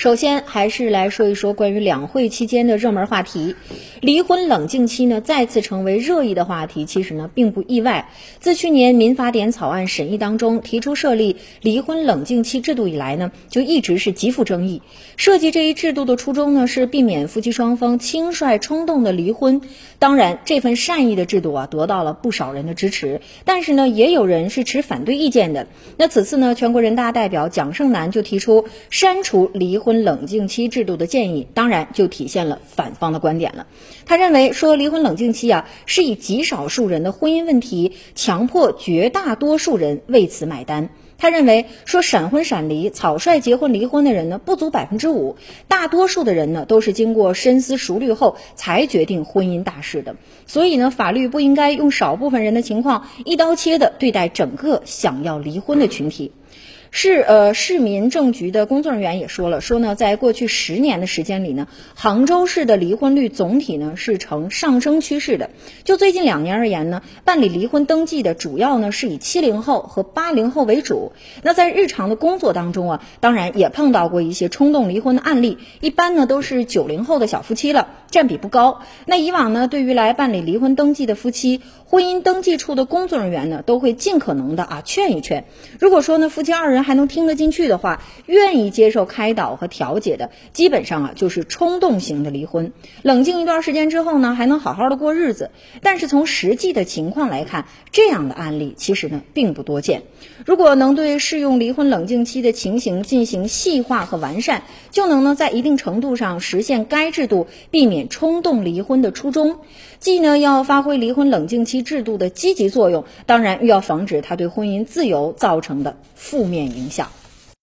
首先，还是来说一说关于两会期间的热门话题，离婚冷静期呢再次成为热议的话题。其实呢并不意外，自去年民法典草案审议当中提出设立离婚冷静期制度以来呢，就一直是极富争议。设计这一制度的初衷呢是避免夫妻双方轻率冲动的离婚。当然，这份善意的制度啊得到了不少人的支持，但是呢也有人是持反对意见的。那此次呢，全国人大代表蒋胜男就提出删除离婚婚冷静期制度的建议，当然就体现了反方的观点了。他认为说，离婚冷静期啊，是以极少数人的婚姻问题强迫绝大多数人为此买单。他认为说，闪婚闪离、草率结婚离婚的人呢，不足百分之五，大多数的人呢，都是经过深思熟虑后才决定婚姻大事的。所以呢，法律不应该用少部分人的情况一刀切的对待整个想要离婚的群体。市呃市民政局的工作人员也说了，说呢，在过去十年的时间里呢，杭州市的离婚率总体呢是呈上升趋势的。就最近两年而言呢，办理离婚登记的主要呢是以七零后和八零后为主。那在日常的工作当中啊，当然也碰到过一些冲动离婚的案例，一般呢都是九零后的小夫妻了，占比不高。那以往呢，对于来办理离婚登记的夫妻，婚姻登记处的工作人员呢都会尽可能的啊劝一劝。如果说呢夫妻二人还能听得进去的话，愿意接受开导和调解的，基本上啊就是冲动型的离婚。冷静一段时间之后呢，还能好好的过日子。但是从实际的情况来看，这样的案例其实呢并不多见。如果能对适用离婚冷静期的情形进行细化和完善，就能呢在一定程度上实现该制度避免冲动离婚的初衷。既呢要发挥离婚冷静期制度的积极作用，当然又要防止它对婚姻自由造成的负面影响。